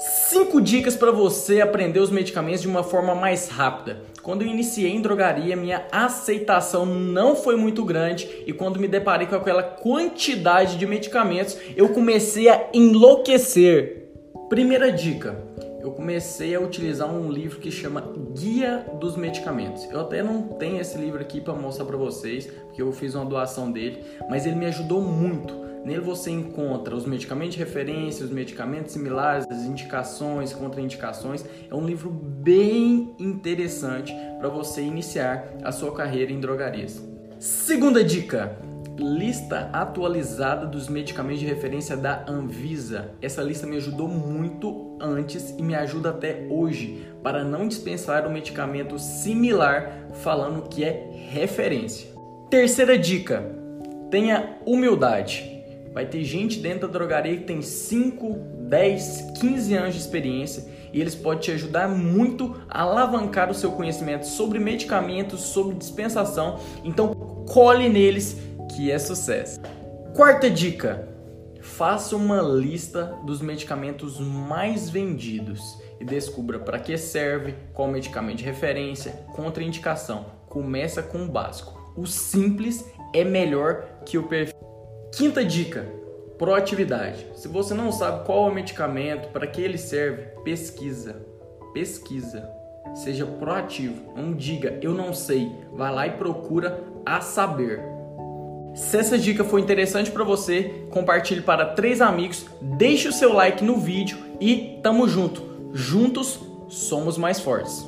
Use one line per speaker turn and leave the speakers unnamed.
5 dicas para você aprender os medicamentos de uma forma mais rápida. Quando eu iniciei em drogaria, minha aceitação não foi muito grande e quando me deparei com aquela quantidade de medicamentos, eu comecei a enlouquecer. Primeira dica: eu comecei a utilizar um livro que chama Guia dos Medicamentos. Eu até não tenho esse livro aqui para mostrar para vocês, porque eu fiz uma doação dele, mas ele me ajudou muito Nele você encontra os medicamentos de referência, os medicamentos similares, as indicações, contraindicações. É um livro bem interessante para você iniciar a sua carreira em drogarias. Segunda dica: lista atualizada dos medicamentos de referência da Anvisa. Essa lista me ajudou muito antes e me ajuda até hoje para não dispensar um medicamento similar falando que é referência. Terceira dica: tenha humildade. Vai ter gente dentro da drogaria que tem 5, 10, 15 anos de experiência e eles podem te ajudar muito a alavancar o seu conhecimento sobre medicamentos, sobre dispensação. Então, cole neles que é sucesso. Quarta dica: faça uma lista dos medicamentos mais vendidos e descubra para que serve, qual medicamento de referência, contraindicação. Começa com o básico. O simples é melhor que o perfeito. Quinta dica: proatividade. Se você não sabe qual é o medicamento, para que ele serve, pesquisa. Pesquisa. Seja proativo. Não diga eu não sei. Vai lá e procura a saber. Se essa dica foi interessante para você, compartilhe para três amigos, deixe o seu like no vídeo e tamo junto. Juntos somos mais fortes.